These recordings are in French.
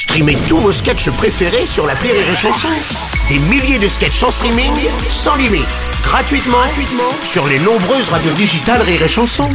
Streamez tous vos sketchs préférés sur la Rire et Chanson. Des milliers de sketchs en streaming, sans limite, gratuitement, gratuitement sur les nombreuses radios digitales Rire et Chanson.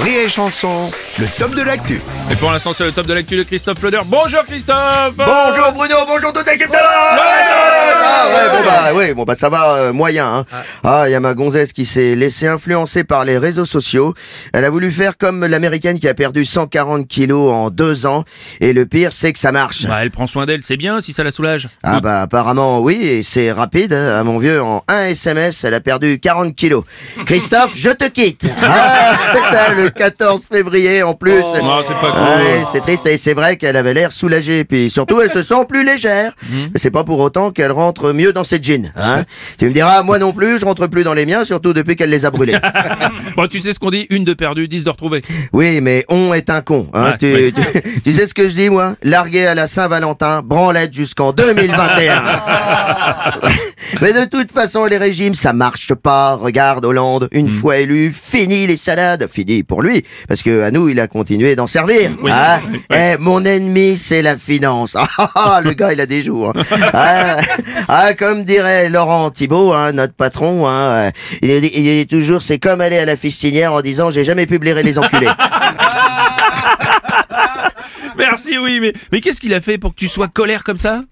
Rire et Chanson, le top de l'actu. Et pour l'instant, c'est le top de l'actu de Christophe Fleder. Bonjour Christophe Bonjour Bruno, bonjour toute l'équipe de Ah ouais, bon bah, ouais, bon bah ça va euh, moyen. Hein. Ah, il y a ma gonzesse qui s'est laissée influencer par les réseaux sociaux. Elle a voulu faire comme l'américaine qui a perdu 140 kilos en deux ans. Et le pire, c'est que ça marche. Bah, elle prend soin d'elle, c'est bien si ça la soulage. Ah bah apparemment oui, et c'est rapide. hein. À mon vieux, en un SMS, elle a perdu 40 kilos. Christophe, je te quitte. Ah, putain, le 14 février en plus. Non, c'est pas cool. Ouais, c'est triste et c'est vrai qu'elle avait l'air soulagée. Puis surtout, elle se sent plus légère. C'est pas pour autant qu'elle rentre mieux dans ses jeans. Hein tu me diras, moi non plus, je rentre plus dans les miens, surtout depuis qu'elle les a brûlés. Bon, tu sais ce qu'on dit, une de perdue, dix de retrouvée. Oui, mais on est un con. Hein. Ouais, tu, oui. tu- tu sais ce que je dis, moi? Largué à la Saint-Valentin, branlette jusqu'en 2021. mais de toute façon, les régimes, ça marche pas. Regarde Hollande, une Hmm. fois élu, fini les salades. Fini pour lui, parce que à nous, il a continué d'en servir. Oui, hein. oui, oui. Eh, mon ennemi, c'est la finance. Ah, ah, ah, le gars, il a des jours. hein. Ah, ah, comme dirait Laurent Thibault, hein, notre patron, hein, il, est- il est toujours, c'est comme aller à la fistinière en disant, j'ai jamais pu blairer les enculés. Merci, oui, mais, mais qu'est-ce qu'il a fait pour que tu sois colère comme ça?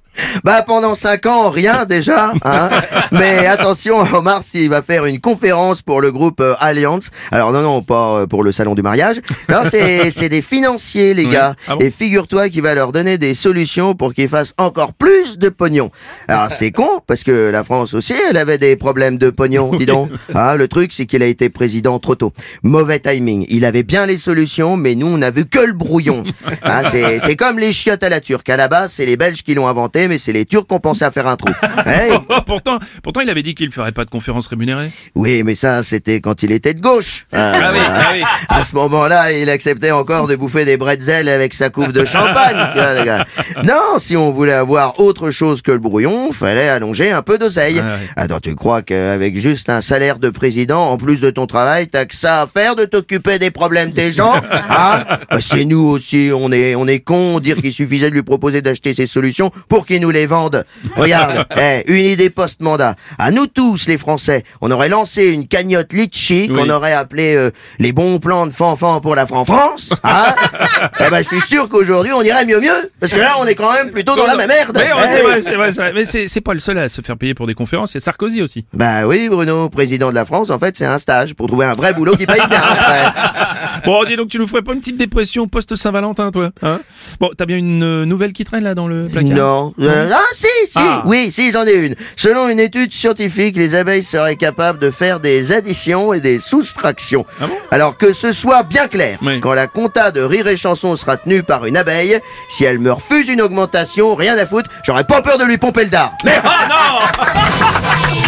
Bah pendant cinq ans, rien déjà. Hein Mais attention, en mars, il va faire une conférence pour le groupe euh, Allianz. Alors non, non, pas euh, pour le salon du mariage. Non, c'est c'est des financiers, les Oui. gars. Ah bon Et figure-toi qu'il va leur donner des solutions pour qu'ils fassent encore plus de pognon. Alors c'est con, parce que la France aussi, elle avait des problèmes de pognon, dis donc. Hein, le truc, c'est qu'il a été président trop tôt. Mauvais timing. Il avait bien les solutions, mais nous, on n'a vu que le brouillon. Hein, c'est c'est comme les chiottes à la turque. À la base, c'est les Belges qui l'ont inventé, mais c'est les Turcs qui ont pensé à faire un trou. Hey pourtant, pourtant, il avait dit qu'il ferait pas de conférence rémunérée. oui, mais ça, c'était quand il était de gauche. Ah oui, ah oui. À ce moment-là, il acceptait encore de bouffer des bretzels avec sa coupe de champagne. tu vois, les gars. Non, si on voulait avoir autre chose que le brouillon, fallait allonger un peu d'oseille. Ah. Attends, tu crois qu'avec juste un salaire de président, en plus de ton travail, t'as que ça à faire de t'occuper des problèmes des gens hein? Bah, C'est nous aussi, on est, on est cons, dire qu'il suffisait de lui proposer d'acheter ses solutions pour qu'il nous les vende. Regarde, eh, une idée post-mandat. À nous tous, les Français, on aurait lancé une cagnotte litchi qu'on Oui. aurait appelé euh, les bons plans de fanfan pour la France. Hein eh ben, je suis sûr qu'aujourd'hui, on irait mieux mieux. Parce que là, on est quand même plutôt dans la même merde. Oui, ouais, c'est oui. vrai, c'est vrai, c'est vrai. Mais c'est c'est pas le seul à se faire payer pour des conférences, c'est Sarkozy aussi. Bah oui, Bruno, président de la France, en fait, c'est un stage pour trouver un vrai boulot qui paye bien. Bon, dis donc, tu nous ferais pas une petite dépression post-Saint-Valentin, toi hein? Bon, t'as bien une euh, nouvelle qui traîne là dans le placard? Non. Euh, ah si, si, Ah. oui, si, j'en ai une. Selon une étude scientifique, les abeilles seraient capables de faire des additions et des soustractions. Ah bon? Alors que ce soit bien clair, Oui. quand la compta de Rire et Chanson sera tenue par une abeille, si elle me refuse une augmentation, rien à foutre, j'aurais pas peur de lui pomper le dard. Merde Ah non